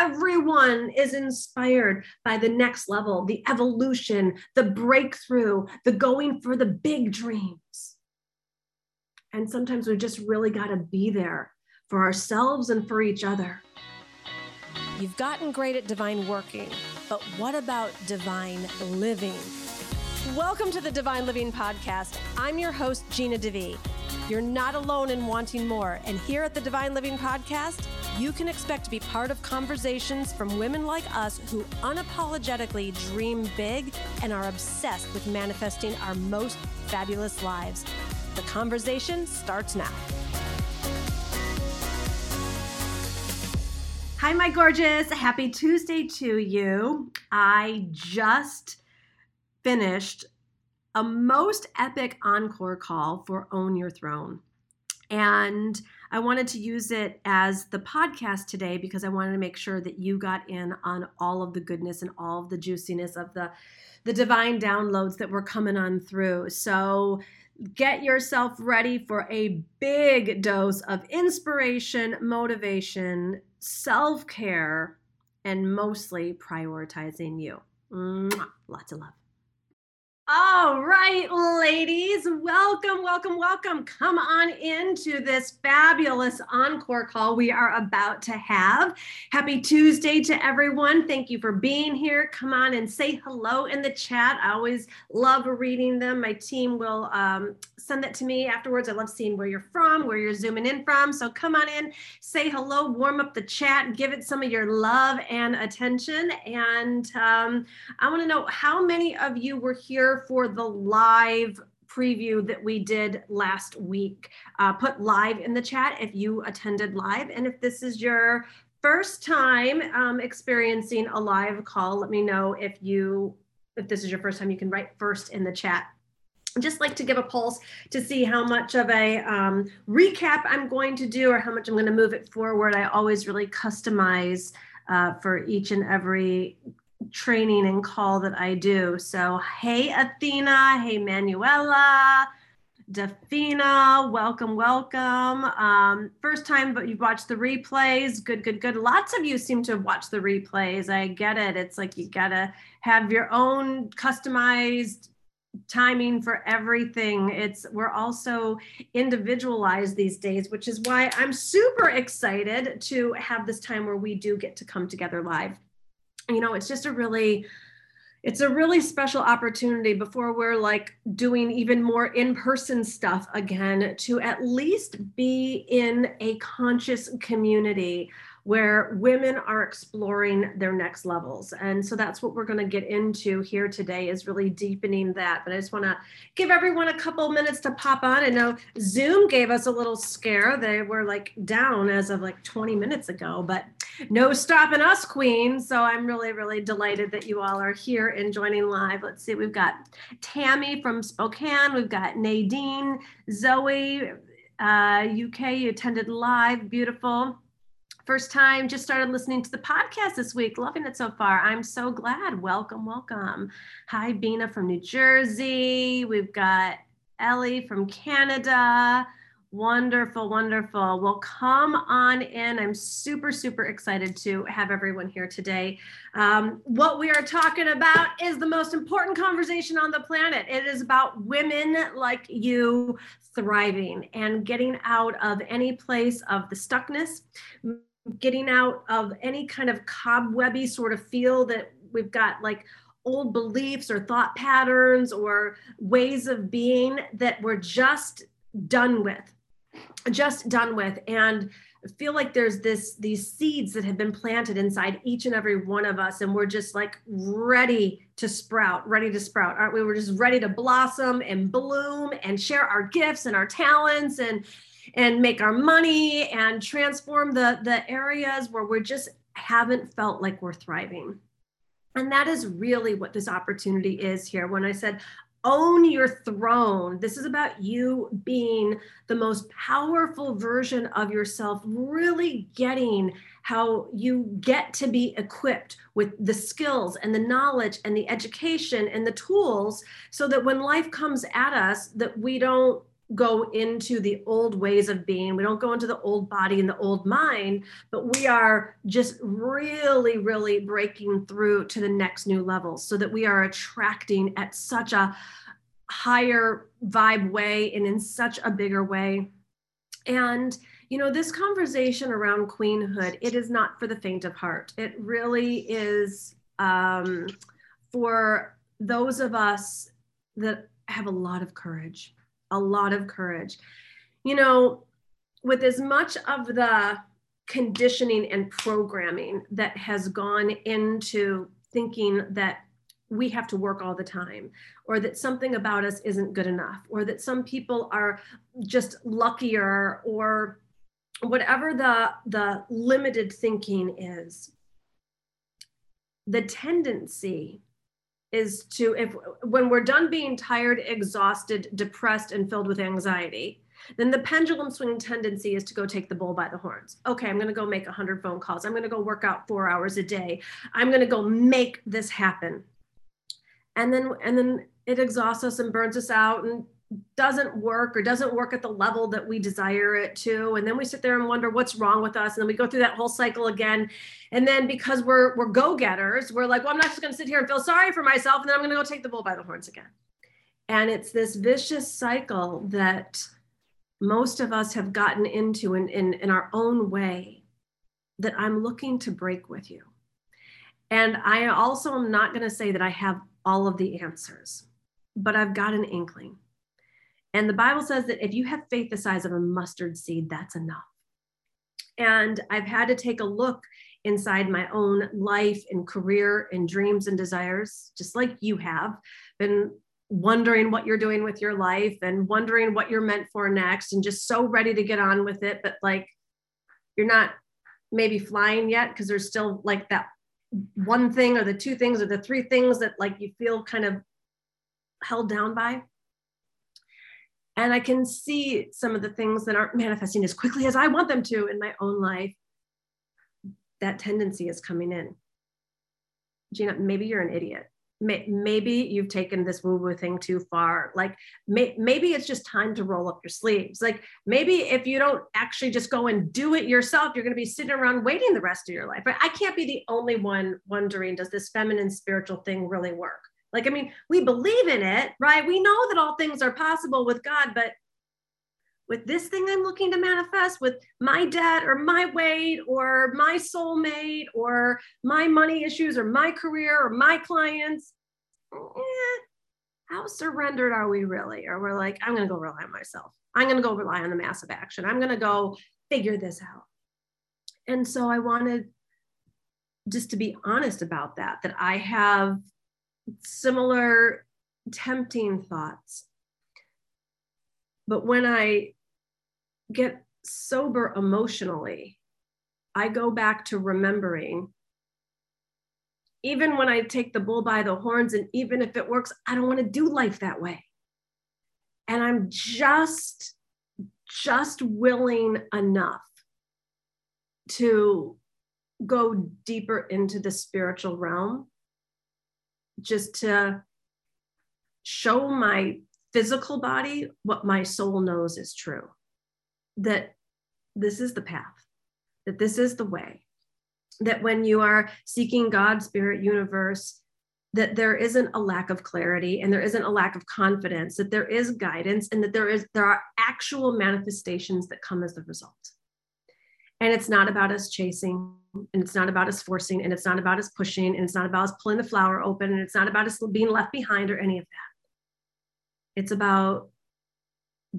everyone is inspired by the next level, the evolution, the breakthrough, the going for the big dreams. And sometimes we just really got to be there for ourselves and for each other. You've gotten great at divine working, but what about divine living? Welcome to the Divine Living Podcast. I'm your host, Gina DeVee. You're not alone in wanting more. And here at the Divine Living Podcast, you can expect to be part of conversations from women like us who unapologetically dream big and are obsessed with manifesting our most fabulous lives. The conversation starts now. Hi, my gorgeous. Happy Tuesday to you. I just finished a most epic encore call for Own Your Throne. And I wanted to use it as the podcast today because I wanted to make sure that you got in on all of the goodness and all of the juiciness of the the divine downloads that were coming on through. So get yourself ready for a big dose of inspiration, motivation, self-care, and mostly prioritizing you. Mwah. Lots of love. All right, ladies, welcome, welcome, welcome. Come on into this fabulous encore call we are about to have. Happy Tuesday to everyone. Thank you for being here. Come on and say hello in the chat. I always love reading them. My team will um, send that to me afterwards. I love seeing where you're from, where you're zooming in from. So come on in, say hello, warm up the chat, give it some of your love and attention. And um, I want to know how many of you were here for the live preview that we did last week. Uh, put live in the chat if you attended live. And if this is your first time um, experiencing a live call, let me know if you if this is your first time, you can write first in the chat. Just like to give a pulse to see how much of a um, recap I'm going to do or how much I'm going to move it forward. I always really customize uh, for each and every training and call that I do. So, hey, Athena. Hey, Manuela. Defina, welcome, welcome. Um, first time, but you've watched the replays. Good, good, good. Lots of you seem to watched the replays. I get it. It's like you gotta have your own customized timing for everything. It's we're also individualized these days, which is why I'm super excited to have this time where we do get to come together live you know it's just a really it's a really special opportunity before we're like doing even more in-person stuff again to at least be in a conscious community where women are exploring their next levels. And so that's what we're going to get into here today is really deepening that. But I just want to give everyone a couple minutes to pop on. I know Zoom gave us a little scare. They were like down as of like 20 minutes ago, but no stopping us, Queen. So I'm really, really delighted that you all are here and joining live. Let's see, we've got Tammy from Spokane, we've got Nadine, Zoe, uh, UK, you attended live, beautiful first time just started listening to the podcast this week. Loving it so far. I'm so glad. Welcome welcome. Hi bina from new jersey. We've got ellie from canada. Wonderful wonderful. Well come on in. I'm super super excited to have everyone here today. Um, what we are talking about is the most important conversation on the planet. It is about women like you thriving and getting out of any place of the stuckness getting out of any kind of cobwebby sort of feel that we've got like old beliefs or thought patterns or ways of being that we're just done with just done with. And feel like there's this these seeds that have been planted inside each and every one of us and we're just like ready to sprout ready to sprout aren't we? We're just ready to blossom and bloom and share our gifts and our talents and and make our money and transform the the areas where we just haven't felt like we're thriving. And that is really what this opportunity is here. When i said own your throne this is about you being the most powerful version of yourself really getting how you get to be equipped with the skills and the knowledge and the education and the tools so that when life comes at us that we don't go into the old ways of being. We don't go into the old body and the old mind, but we are just really, really breaking through to the next new level so that we are attracting at such a higher vibe way and in such a bigger way. And you know, this conversation around queenhood, it is not for the faint of heart. It really is um, for those of us that have a lot of courage, a lot of courage. You know, with as much of the conditioning and programming that has gone into thinking that we have to work all the time or that something about us isn't good enough or that some people are just luckier or whatever the the limited thinking is the tendency is to if when we're done being tired exhausted depressed and filled with anxiety then the pendulum swing tendency is to go take the bull by the horns. Okay i'm going to go make 100 phone calls. I'm going to go work out four hours a day. I'm going to go make this happen. And then and then it exhausts us and burns us out and doesn't work or doesn't work at the level that we desire it to. And then we sit there and wonder what's wrong with us. And then we go through that whole cycle again. And then because we're we're go-getters we're like well i'm not just going to sit here and feel sorry for myself and then i'm going to go take the bull by the horns again. And it's this vicious cycle that most of us have gotten into in, in, in our own way that i'm looking to break with you. And i also am not going to say that i have all of the answers but i've got an inkling and the Bible says that if you have faith the size of a mustard seed, that's enough. And I've had to take a look inside my own life and career and dreams and desires, just like you have been wondering what you're doing with your life and wondering what you're meant for next and just so ready to get on with it. But like, you're not maybe flying yet because there's still like that one thing or the two things or the three things that like you feel kind of held down by and I can see some of the things that aren't manifesting as quickly as I want them to in my own life. That tendency is coming in. Gina, maybe you're an idiot. Maybe you've taken this woo woo thing too far. Like, maybe it's just time to roll up your sleeves. Like, maybe if you don't actually just go and do it yourself, you're going to be sitting around waiting the rest of your life. I can't be the only one wondering, does this feminine spiritual thing really work? Like, I mean, we believe in it, right? We know that all things are possible with God, but with this thing I'm looking to manifest, with my debt or my weight or my soulmate or my money issues or my career or my clients, eh, how surrendered are we really? Or we're like, I'm going to go rely on myself. I'm going to go rely on the massive action. I'm going to go figure this out. And so I wanted just to be honest about that, that I have similar tempting thoughts. But when I get sober emotionally, I go back to remembering, even when I take the bull by the horns, and even if it works, I don't want to do life that way. And I'm just, just willing enough to go deeper into the spiritual realm just to show my physical body what my soul knows is true that this is the path, that this is the way, that when you are seeking God, spirit, universe, that there isn't a lack of clarity and there isn't a lack of confidence, that there is guidance and that there is there are actual manifestations that come as the result. And it's not about us chasing, and it's not about us forcing, and it's not about us pushing, and it's not about us pulling the flower open, and it's not about us being left behind or any of that. It's about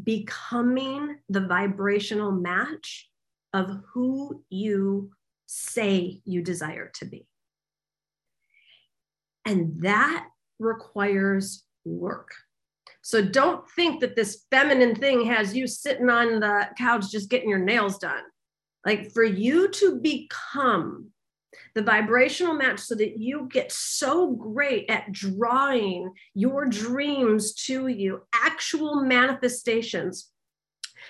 becoming the vibrational match of who you say you desire to be. And that requires work. So don't think that this feminine thing has you sitting on the couch just getting your nails done. Like for you to become the vibrational match so that you get so great at drawing your dreams to you, actual manifestations,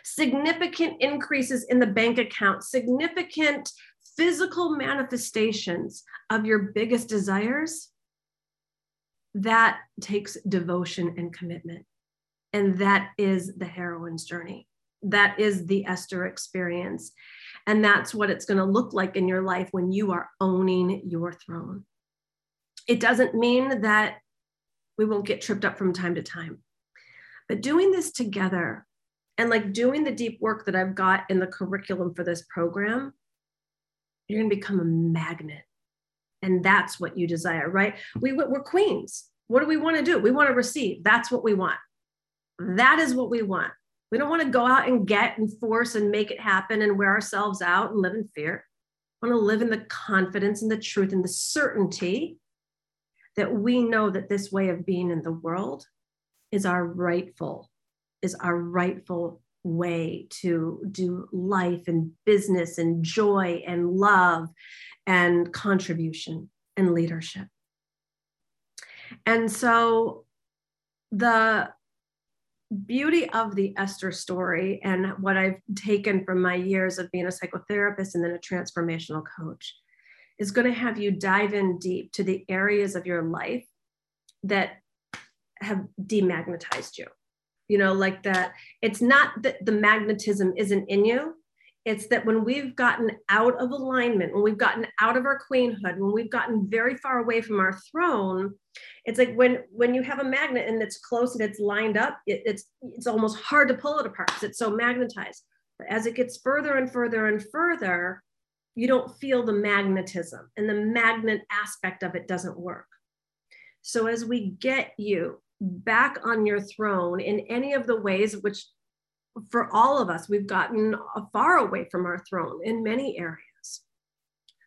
significant increases in the bank account, significant physical manifestations of your biggest desires, that takes devotion and commitment. And that is the heroine's journey. That is the Esther experience. And that's what it's going to look like in your life when you are owning your throne. It doesn't mean that we won't get tripped up from time to time. But doing this together and like doing the deep work that I've got in the curriculum for this program, you're going to become a magnet. And that's what you desire, right? We, we're queens. What do we want to do? We want to receive. That's what we want. That is what we want. We don't want to go out and get and force and make it happen and wear ourselves out and live in fear. We want to live in the confidence and the truth and the certainty that we know that this way of being in the world is our rightful is our rightful way to do life and business and joy and love and contribution and leadership. And so the beauty of the Esther story and what I've taken from my years of being a psychotherapist and then a transformational coach is going to have you dive in deep to the areas of your life that have demagnetized you. You know, like that it's not that the magnetism isn't in you, it's that when we've gotten out of alignment, when we've gotten out of our queenhood, when we've gotten very far away from our throne, it's like when when you have a magnet and it's close and it's lined up, it, it's it's almost hard to pull it apart because it's so magnetized. But as it gets further and further and further, you don't feel the magnetism, and the magnet aspect of it doesn't work. So as we get you back on your throne in any of the ways which for all of us, we've gotten far away from our throne in many areas.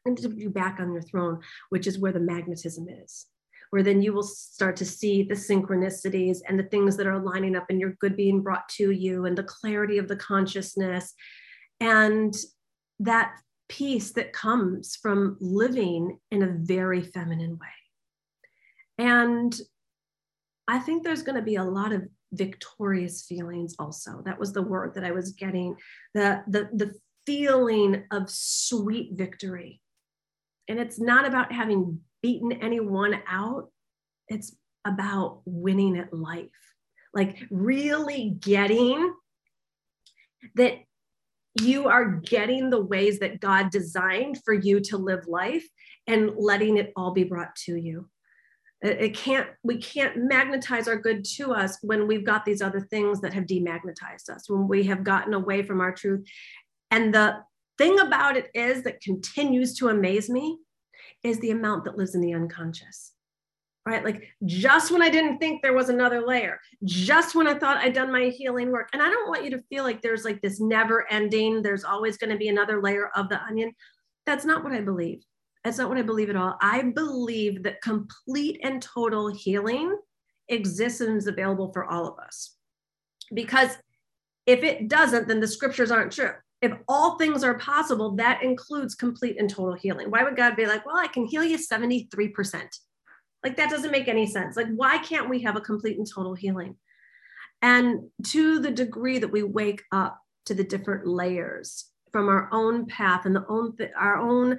And to be back on your throne, which is where the magnetism is, where then you will start to see the synchronicities and the things that are lining up and your good being brought to you and the clarity of the consciousness and that peace that comes from living in a very feminine way. And I think there's going to be a lot of victorious feelings also. That was the word that i was getting the the the feeling of sweet victory. And it's not about having beaten anyone out. It's about winning at life. Like really getting that you are getting the ways that god designed for you to live life and letting it all be brought to you it can't we can't magnetize our good to us when we've got these other things that have demagnetized us when we have gotten away from our truth. And the thing about it is that continues to amaze me is the amount that lives in the unconscious right? Like just when i didn't think there was another layer just when i thought i'd done my healing work. And i don't want you to feel like there's like this never ending there's always going to be another layer of the onion. That's not what i believe that's not what I believe at all. I believe that complete and total healing exists and is available for all of us. Because if it doesn't, then the scriptures aren't true. If all things are possible, that includes complete and total healing. Why would God be like, well, I can heal you 73%? Like, that doesn't make any sense. Like, why can't we have a complete and total healing? And to the degree that we wake up to the different layers from our own path and the own th- our own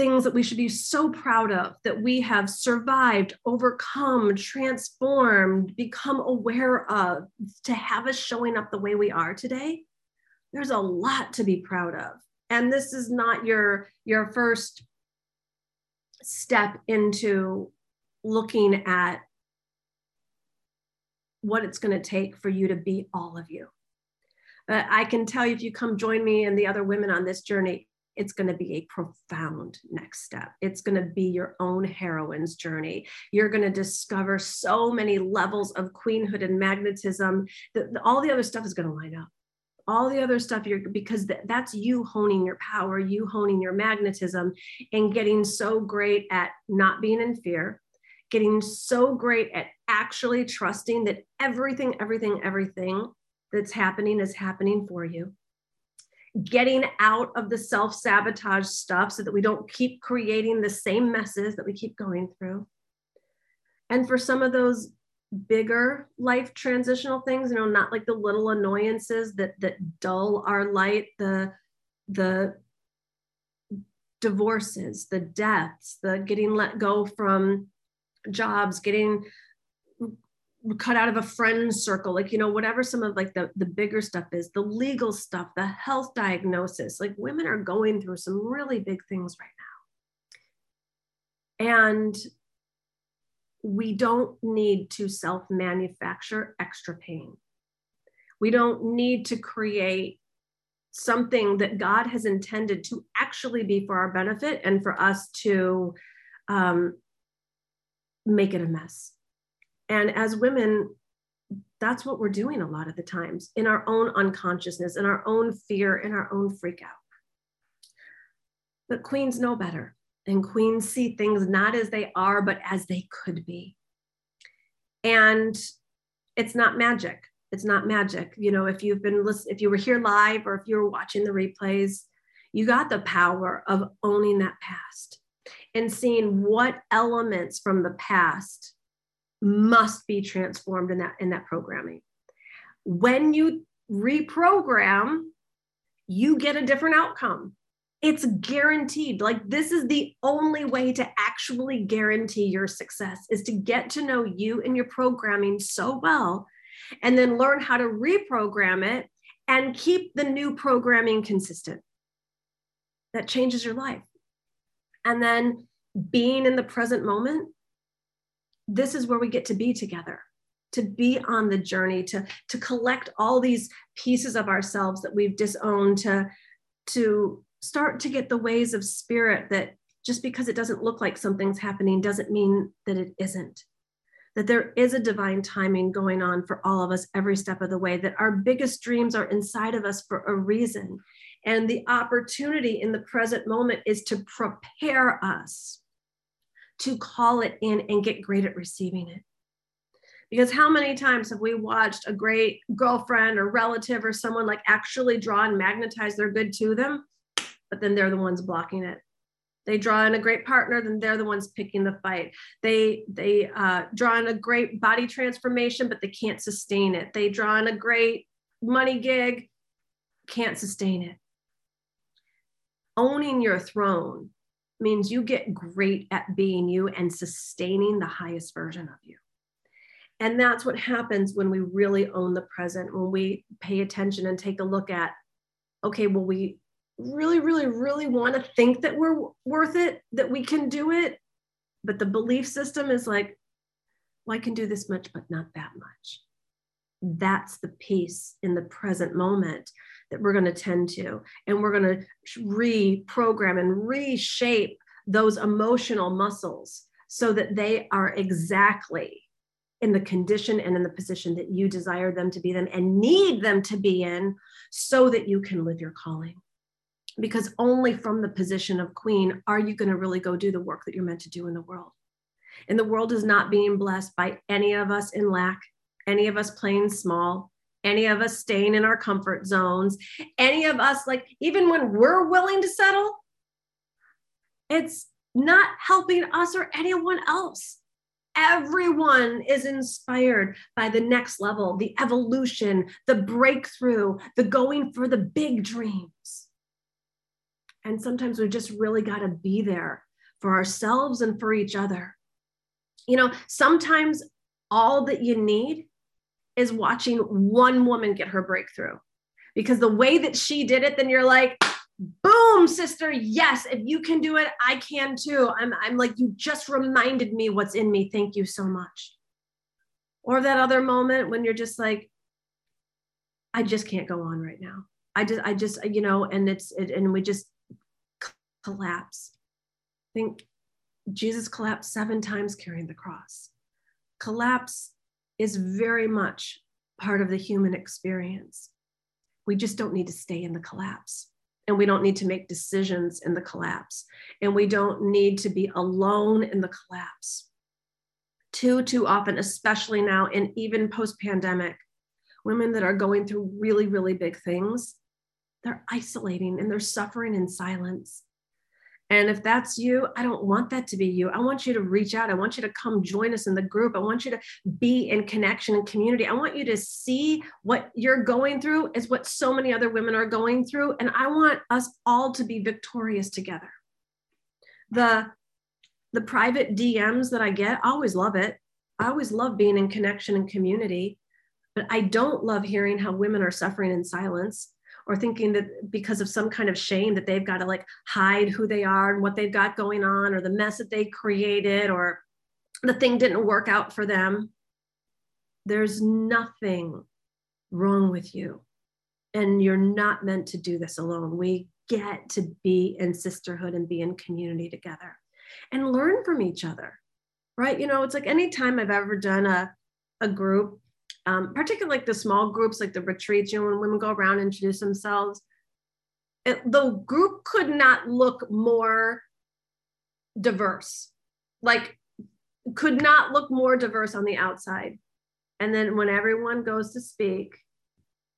things that we should be so proud of that we have survived, overcome, transformed, become aware of to have us showing up the way we are today. There's a lot to be proud of. And this is not your your first step into looking at what it's going to take for you to be all of you. But I can tell you if you come join me and the other women on this journey, it's going to be a profound next step. It's going to be your own heroine's journey. You're going to discover so many levels of queenhood and magnetism that all the other stuff is going to line up. All the other stuff you're because that's you honing your power, you honing your magnetism, and getting so great at not being in fear, getting so great at actually trusting that everything, everything, everything that's happening is happening for you getting out of the self sabotage stuff so that we don't keep creating the same messes that we keep going through. And for some of those bigger life transitional things, you know, not like the little annoyances that that dull our light, the the divorces, the deaths, the getting let go from jobs, getting cut out of a friend's circle like you know whatever some of like the the bigger stuff is the legal stuff the health diagnosis like women are going through some really big things right now. And we don't need to self manufacture extra pain. We don't need to create something that god has intended to actually be for our benefit and for us to um, make it a mess and as women, that's what we're doing a lot of the times in our own unconsciousness, in our own fear, in our own freak out. But queens know better, and queens see things not as they are, but as they could be. And it's not magic. It's not magic. You know, if you've been if you were here live or if you were watching the replays, you got the power of owning that past and seeing what elements from the past must be transformed in that in that programming. When you reprogram you get a different outcome. It's guaranteed. Like this is the only way to actually guarantee your success is to get to know you and your programming so well and then learn how to reprogram it and keep the new programming consistent. That changes your life. And then being in the present moment this is where we get to be together to be on the journey to to collect all these pieces of ourselves that we've disowned to to start to get the ways of spirit that just because it doesn't look like something's happening doesn't mean that it isn't. That there is a divine timing going on for all of us every step of the way that our biggest dreams are inside of us for a reason. And the opportunity in the present moment is to prepare us to call it in and get great at receiving it. Because how many times have we watched a great girlfriend or relative or someone like actually draw and magnetize their good to them, but then they're the ones blocking it. They draw in a great partner, then they're the ones picking the fight. They they uh, draw in a great body transformation, but they can't sustain it. They draw in a great money gig, can't sustain it. Owning your throne means you get great at being you and sustaining the highest version of you. And that's what happens when we really own the present, when we pay attention and take a look at, okay, well, we really, really, really want to think that we're worth it, that we can do it. But the belief system is like, well, I can do this much, but not that much. That's the piece in the present moment that we're going to tend to. And we're going to reprogram and reshape those emotional muscles so that they are exactly in the condition and in the position that you desire them to be them and need them to be in so that you can live your calling. Because only from the position of queen are you going to really go do the work that you're meant to do in the world. And the world is not being blessed by any of us in lack, any of us playing small, any of us staying in our comfort zones, any of us, like, even when we're willing to settle, it's not helping us or anyone else. Everyone is inspired by the next level, the evolution, the breakthrough, the going for the big dreams. And sometimes we just really got to be there for ourselves and for each other. You know, sometimes all that you need is watching one woman get her breakthrough because the way that she did it, then you're like, boom, sister, yes, if you can do it, I can too. I'm, I'm like, you just reminded me what's in me. Thank you so much. Or that other moment when you're just like, I just can't go on right now. I just, I just, you know, and it's, it, and we just collapse. I think Jesus collapsed seven times carrying the cross. Collapse is very much part of the human experience. We just don't need to stay in the collapse. And we don't need to make decisions in the collapse. And we don't need to be alone in the collapse. Too, too often, especially now, and even post pandemic, women that are going through really, really big things, they're isolating and they're suffering in silence. And if that's you, I don't want that to be you. I want you to reach out. I want you to come join us in the group. I want you to be in connection and community. I want you to see what you're going through is what so many other women are going through. And I want us all to be victorious together. The the private DMs that I get, I always love it. I always love being in connection and community, but I don't love hearing how women are suffering in silence or thinking that because of some kind of shame that they've got to like hide who they are and what they've got going on or the mess that they created or the thing didn't work out for them. There's nothing wrong with you. And you're not meant to do this alone. We get to be in sisterhood and be in community together and learn from each other, right? You know, it's like anytime I've ever done a, a group, um, particularly like the small groups, like the retreats, you know, when women go around and introduce themselves, it, the group could not look more diverse. Like, could not look more diverse on the outside. And then when everyone goes to speak,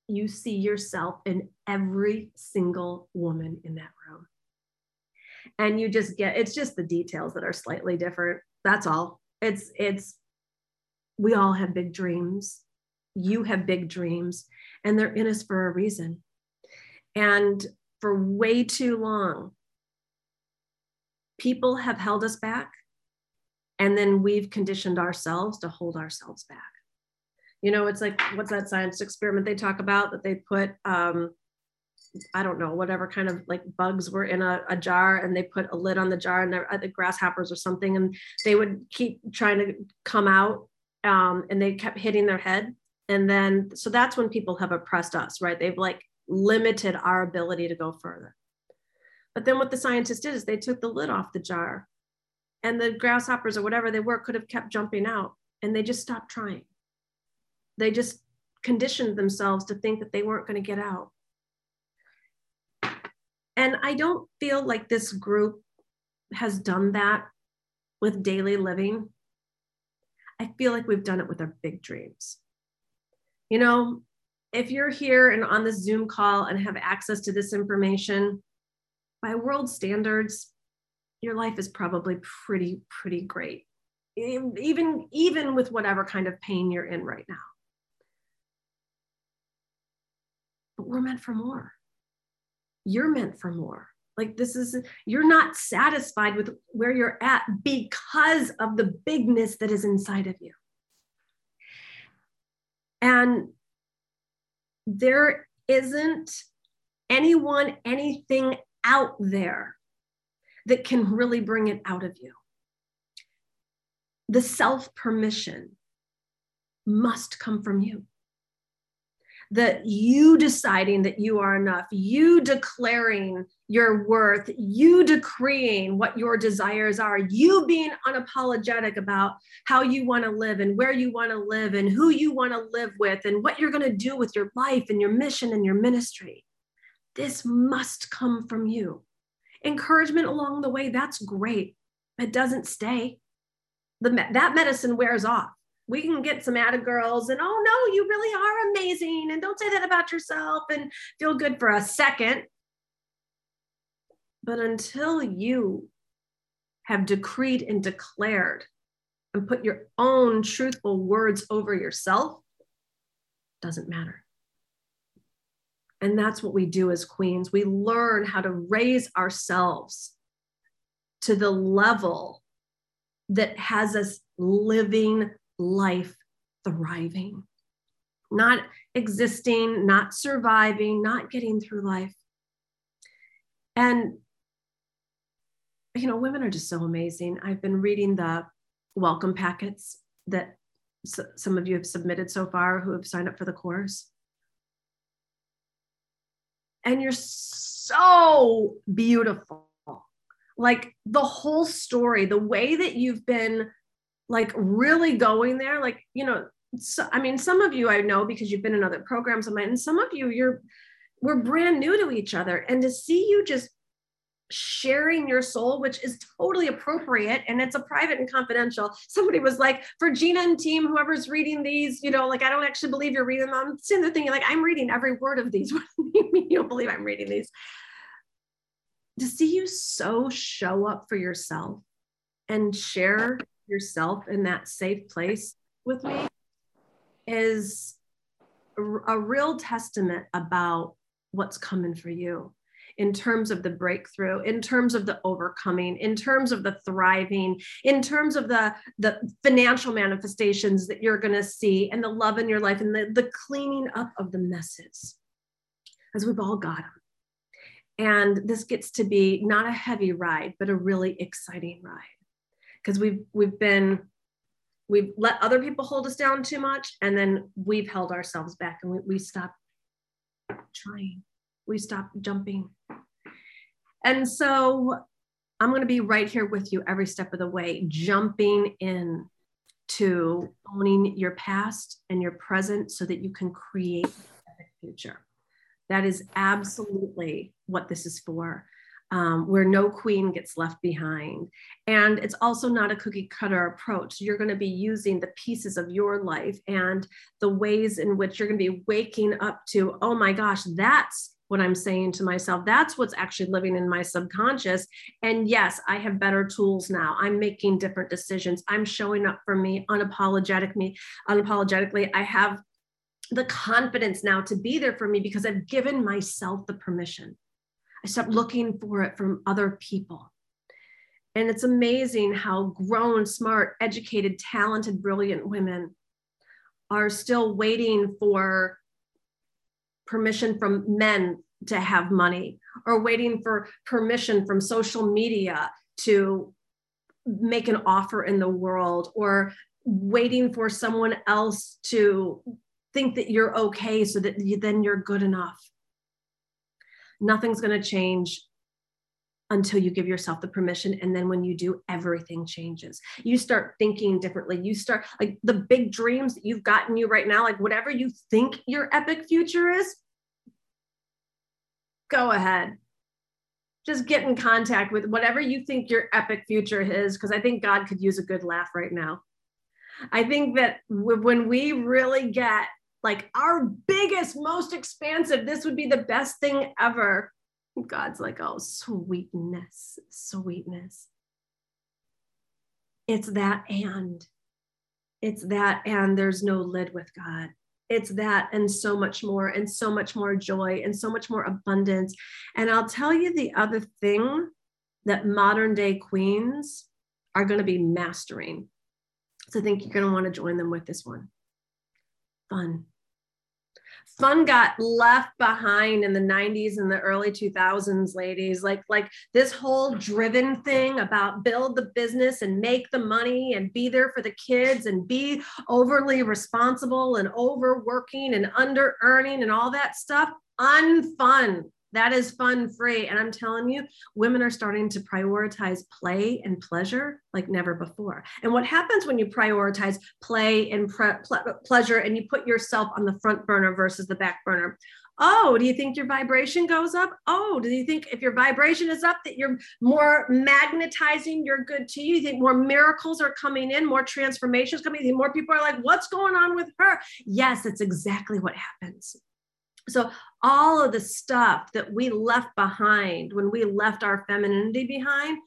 you see yourself in every single woman in that room. And you just get it's just the details that are slightly different. That's all. It's it's we all have big dreams. You have big dreams and they're in us for a reason. And for way too long, people have held us back and then we've conditioned ourselves to hold ourselves back you know it's like what's that science experiment they talk about that they put um i don't know whatever kind of like bugs were in a, a jar and they put a lid on the jar and they're the grasshoppers or something and they would keep trying to come out um, and they kept hitting their head and then so that's when people have oppressed us right? They've like limited our ability to go further. But then what the scientists did is they took the lid off the jar and the grasshoppers or whatever they were could have kept jumping out and they just stopped trying. They just conditioned themselves to think that they weren't going to get out. And i don't feel like this group has done that with daily living. I feel like we've done it with our big dreams you know if you're here and on this zoom call and have access to this information by world standards your life is probably pretty pretty great. Even even with whatever kind of pain you're in right now. But we're meant for more. You're meant for more. Like this is you're not satisfied with where you're at because of the bigness that is inside of you and there isn't anyone anything out there that can really bring it out of you. The self permission must come from you. That you deciding that you are enough, you declaring your worth, you decreeing what your desires are, you being unapologetic about how you want to live and where you want to live and who you want to live with and what you're going to do with your life and your mission and your ministry. This must come from you encouragement along the way, that's great. It doesn't stay. The, that medicine wears off. We can get some added girls and, oh no, you really are amazing. And don't say that about yourself and feel good for a second. But until you have decreed and declared and put your own truthful words over yourself, doesn't matter. And that's what we do as queens. We learn how to raise ourselves to the level that has us living life thriving, not existing, not surviving, not getting through life. And, you know, women are just so amazing. I've been reading the welcome packets that some of you have submitted so far who have signed up for the course and you're so beautiful. Like the whole story, the way that you've been like really going there, like, you know, so, I mean, some of you I know because you've been in other programs of mine, and some of you you're we're brand new to each other. And to see you just sharing your soul, which is totally appropriate and it's a private and confidential. Somebody was like, for Gina and team, whoever's reading these, you know, like I don't actually believe you're reading them. Sitting there thinking, like, I'm reading every word of these. You don't believe I'm reading these? To see you so show up for yourself and share yourself in that safe place with me uh-huh. is a, a real testament about what's coming for you in terms of the breakthrough in terms of the overcoming in terms of the thriving in terms of the the financial manifestations that you're going to see and the love in your life and the, the cleaning up of the messes. As we've all got them and this gets to be not a heavy ride but a really exciting ride because we've we've been we've let other people hold us down too much and then we've held ourselves back and we, we stop trying. We stop jumping. And so i'm going to be right here with you every step of the way jumping in to owning your past and your present so that you can create a future. That is absolutely what this is for um, where no queen gets left behind. And it's also not a cookie cutter approach. You're going to be using the pieces of your life and the ways in which you're going to be waking up to, oh my gosh, that's what I'm saying to myself. That's what's actually living in my subconscious. And yes, I have better tools now. I'm making different decisions. I'm showing up for me unapologetic me unapologetically. I have the confidence now to be there for me because I've given myself the permission. I stopped looking for it from other people. And it's amazing how grown, smart, educated, talented, brilliant women are still waiting for permission from men to have money or waiting for permission from social media to make an offer in the world or waiting for someone else to think that you're okay so that you, then you're good enough nothing's going to change until you give yourself the permission and then when you do everything changes. You start thinking differently. You start like the big dreams that you've gotten you right now like whatever you think your epic future is go ahead. Just get in contact with whatever you think your epic future is because i think god could use a good laugh right now. I think that when we really get like our biggest, most expansive. This would be the best thing ever. God's like, oh, sweetness, sweetness. It's that and. It's that and there's no lid with God. It's that and so much more, and so much more joy, and so much more abundance. And I'll tell you the other thing that modern day queens are going to be mastering. So I think you're going to want to join them with this one fun fun got left behind in the 90s and the early 2000s ladies. Like like this whole driven thing about build the business and make the money and be there for the kids and be overly responsible and overworking and under earning and all that stuff. Unfun that is fun free. And I'm telling you, women are starting to prioritize play and pleasure like never before. And what happens when you prioritize play and pre- ple- pleasure and you put yourself on the front burner versus the back burner? Oh, do you think your vibration goes up? Oh, do you think if your vibration is up that you're more magnetizing your good to you? You think more miracles are coming in, more transformations coming in, more people are like, what's going on with her? Yes, that's exactly what happens. So, all of the stuff that we left behind when we left our femininity behind,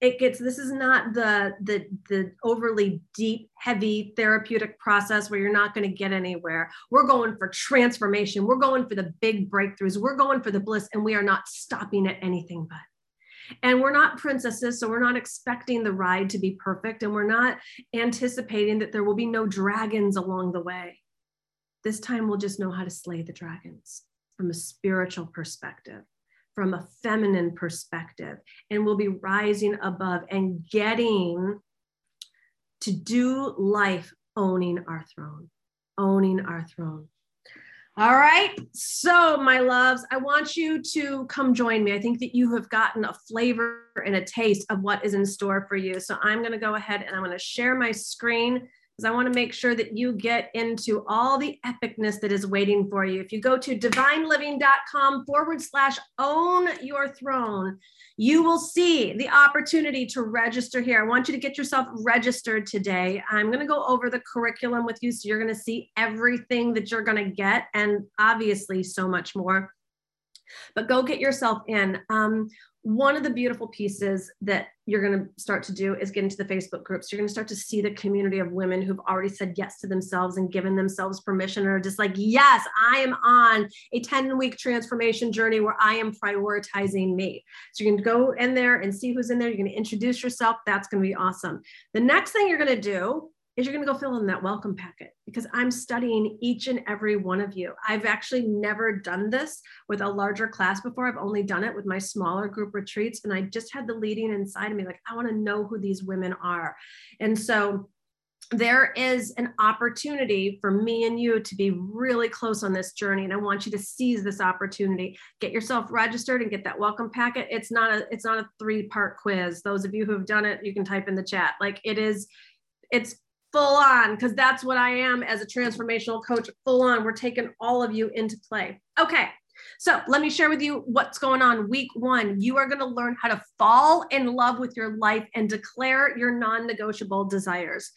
it gets this is not the the the overly deep heavy therapeutic process where you're not going to get anywhere. We're going for transformation. We're going for the big breakthroughs. We're going for the bliss and we are not stopping at anything but. And we're not princesses so we're not expecting the ride to be perfect and we're not anticipating that there will be no dragons along the way this time we'll just know how to slay the dragons from a spiritual perspective, from a feminine perspective, and we'll be rising above and getting to do life owning our throne, owning our throne. All right. So, my loves, I want you to come join me. I think that you have gotten a flavor and a taste of what is in store for you. So, I'm going to go ahead and I'm going to share my screen because I want to make sure that you get into all the epicness that is waiting for you. If you go to divineliving.com forward slash own your throne, you will see the opportunity to register here. I want you to get yourself registered today. I'm going to go over the curriculum with you so you're going to see everything that you're going to get and obviously so much more. But go get yourself in. Um, one of the beautiful pieces that you're going to start to do is get into the Facebook groups. You're going to start to see the community of women who've already said yes to themselves and given themselves permission, or just like, yes, I am on a 10 week transformation journey where I am prioritizing me. So you're going to go in there and see who's in there. You're going to introduce yourself. That's going to be awesome. The next thing you're going to do is you're going to go fill in that welcome packet because I'm studying each and every one of you. I've actually never done this with a larger class before. I've only done it with my smaller group retreats. And I just had the leading inside of me like, I want to know who these women are. And so there is an opportunity for me and you to be really close on this journey and i want you to seize this opportunity get yourself registered and get that welcome packet it's not a it's not a three part quiz those of you who have done it you can type in the chat like it is it's full on because that's what I am as a transformational coach, full on. We're taking all of you into play. Okay. So let me share with you what's going on. Week one, you are going to learn how to fall in love with your life and declare your non negotiable desires.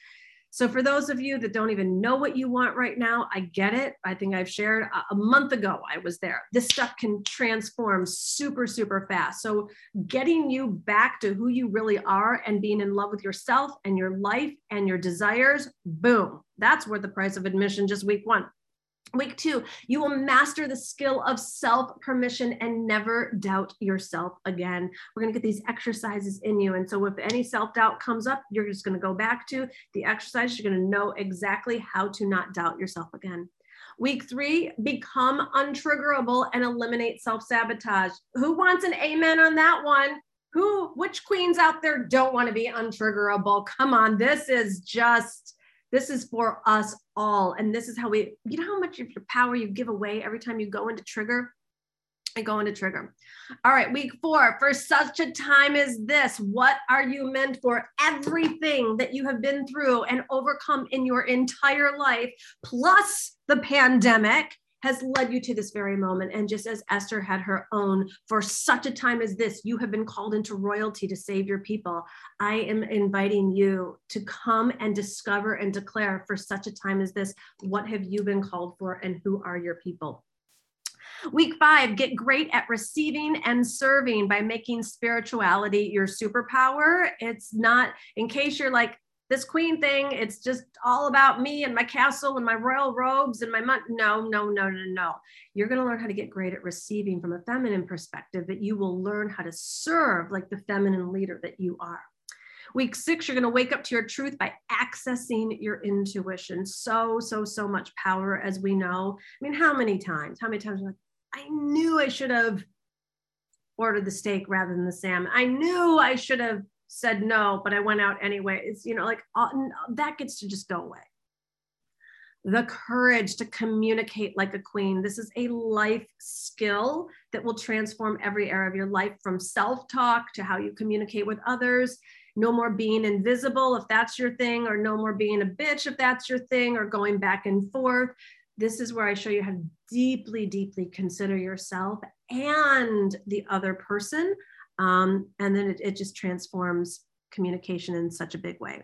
So, for those of you that don't even know what you want right now, I get it. I think I've shared uh, a, month ago, I was there. This stuff can transform super, super fast. So, getting you back to who you really are and being in love with yourself and your life and your desires, boom, that's worth the price of admission just week one. Week two, you will master the skill of self permission and never doubt yourself again. We're going to get these exercises in you. And so, if any self doubt comes up, you're just going to go back to the exercise. You're going to know exactly how to not doubt yourself again. Week three, become untriggerable and eliminate self sabotage. Who wants an amen on that one? Who, which queens out there don't want to be untriggerable? Come on, this is just this is for us all. And this is how we, you know, how much of your power you give away every time you go into trigger? I go into trigger. All right, week four. For such a time as this, what are you meant for? Everything that you have been through and overcome in your entire life, plus the pandemic, has led you to this very moment. And just as Esther had her own, for such a time as this, you have been called into royalty to save your people. I am inviting you to come and discover and declare for such a time as this, what have you been called for and who are your people? Week five, get great at receiving and serving by making spirituality your superpower. It's not, in case you're like, this queen thing, it's just all about me and my castle and my royal robes and my money. No, no, no, no, no. You're going to learn how to get great at receiving from a feminine perspective, that you will learn how to serve like the feminine leader that you are. Week six, you're going to wake up to your truth by accessing your intuition. So, so, so much power, as we know. I mean, how many times? How many times? Like, I knew I should have ordered the steak rather than the salmon. I knew I should have said no, but I went out anyway. It's, you know, like uh, that gets to just go away. The courage to communicate like a queen. This is a life skill that will transform every area of your life from self talk to how you communicate with others. No more being invisible if that's your thing, or no more being a bitch if that's your thing, or going back and forth. This is where I show you how deeply, deeply consider yourself and the other person um, and then it, it just transforms communication in such a big way.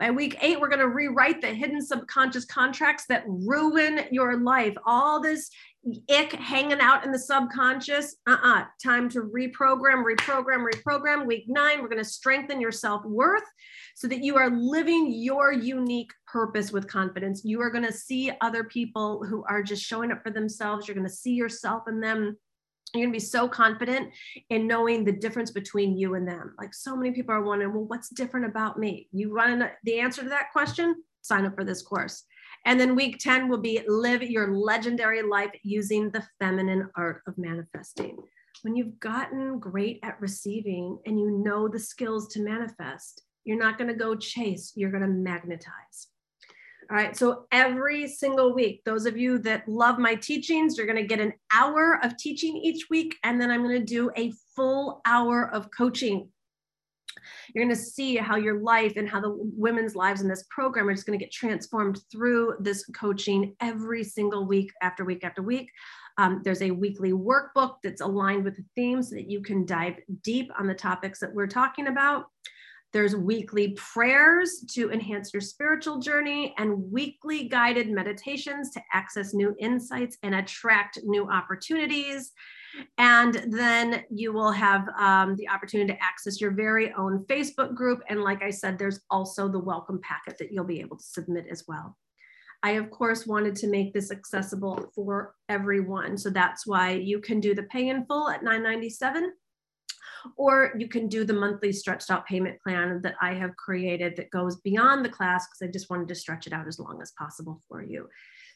By week eight, we're going to rewrite the hidden subconscious contracts that ruin your life. All this ick hanging out in the subconscious. Uh uh-uh. uh Time to reprogram, reprogram, reprogram. Week nine, we're going to strengthen your self worth so that you are living your unique purpose with confidence. You are going to see other people who are just showing up for themselves. You're going to see yourself in them you're going to be so confident in knowing the difference between you and them. Like so many people are wondering, well, what's different about me? You want to the answer to that question? Sign up for this course. And then week 10 will be live your legendary life using the feminine art of manifesting. When you've gotten great at receiving and you know the skills to manifest, you're not going to go chase, you're going to magnetize. All right. So every single week, those of you that love my teachings, you're going to get an hour of teaching each week. And then I'm going to do a full hour of coaching. You're going to see how your life and how the women's lives in this program are just going to get transformed through this coaching every single week after week after week. Um, there's a weekly workbook that's aligned with the themes so that you can dive deep on the topics that we're talking about There's weekly prayers to enhance your spiritual journey and weekly guided meditations to access new insights and attract new opportunities. And then you will have um, the opportunity to access your very own Facebook group. And like I said, there's also the welcome packet that you'll be able to submit as well. I, of course, wanted to make this accessible for everyone. So that's why you can do the pay in full at 997 or you can do the monthly stretched out payment plan that I have created that goes beyond the class because I just wanted to stretch it out as long as possible for you.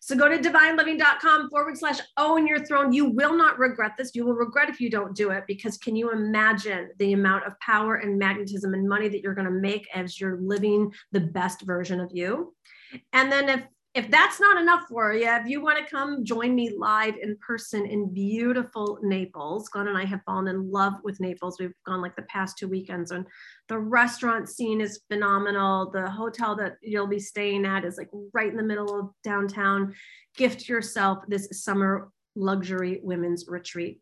So go to divineliving.com forward slash own your throne. You will not regret this. You will regret if you don't do it because can you imagine the amount of power and magnetism and money that you're going to make as you're living the best version of you? And then if if that's not enough for you, if you want to come join me live in person in beautiful Naples, Glenn and I have fallen in love with Naples. We've gone like the past two weekends, and the restaurant scene is phenomenal. The hotel that you'll be staying at is like right in the middle of downtown. Gift yourself this summer luxury women's retreat.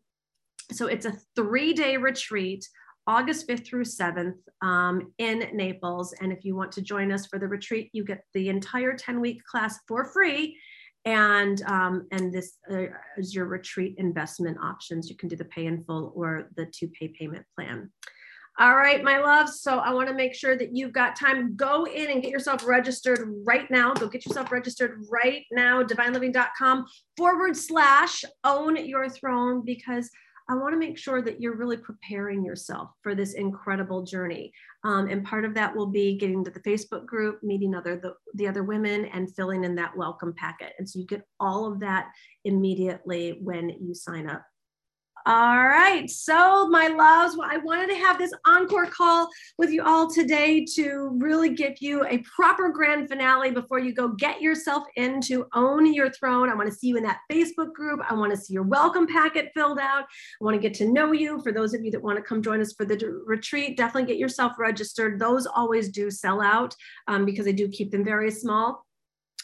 So it's a three day retreat August 5th through 7th um, in Naples. And if you want to join us for the retreat, you get the entire 10 week class for free. And um, and this uh, is your retreat investment options. You can do the pay in full or the two pay payment plan. All right, my loves. So I want to make sure that you've got time. Go in and get yourself registered right now. Go get yourself registered right now, divineliving.com forward slash own your throne because I want to make sure that you're really preparing yourself for this incredible journey. Um, and part of that will be getting to the Facebook group, meeting other the, the other women, and filling in that welcome packet. And so you get all of that immediately when you sign up. All right. So, my loves, I wanted to have this encore call with you all today to really give you a proper grand finale before you go get yourself into Own Your Throne. I want to see you in that Facebook group. I want to see your welcome packet filled out. I want to get to know you. For those of you that want to come join us for the retreat, definitely get yourself registered. Those always do sell out um, because I do keep them very small.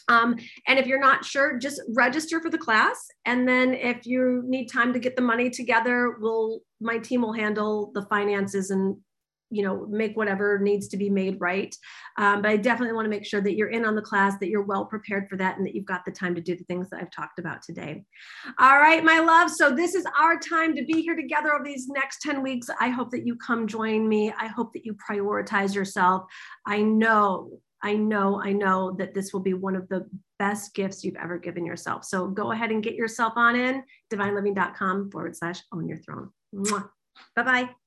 Um, and if you're not sure, just register for the class. And then if you need time to get the money together, we'll my team will handle the finances and you know make whatever needs to be made right. Um, but i definitely want to make sure that you're in on the class that you're well prepared for that and that you've got the time to do the things that i've talked about today. All right my love. So this is our time to be here together over these next 10 weeks. I hope that you come join me. I hope that you prioritize yourself. I know I know, I know that this will be one of the best gifts you've ever given yourself. So go ahead and get yourself on in divineliving.com forward slash own your throne. Bye bye.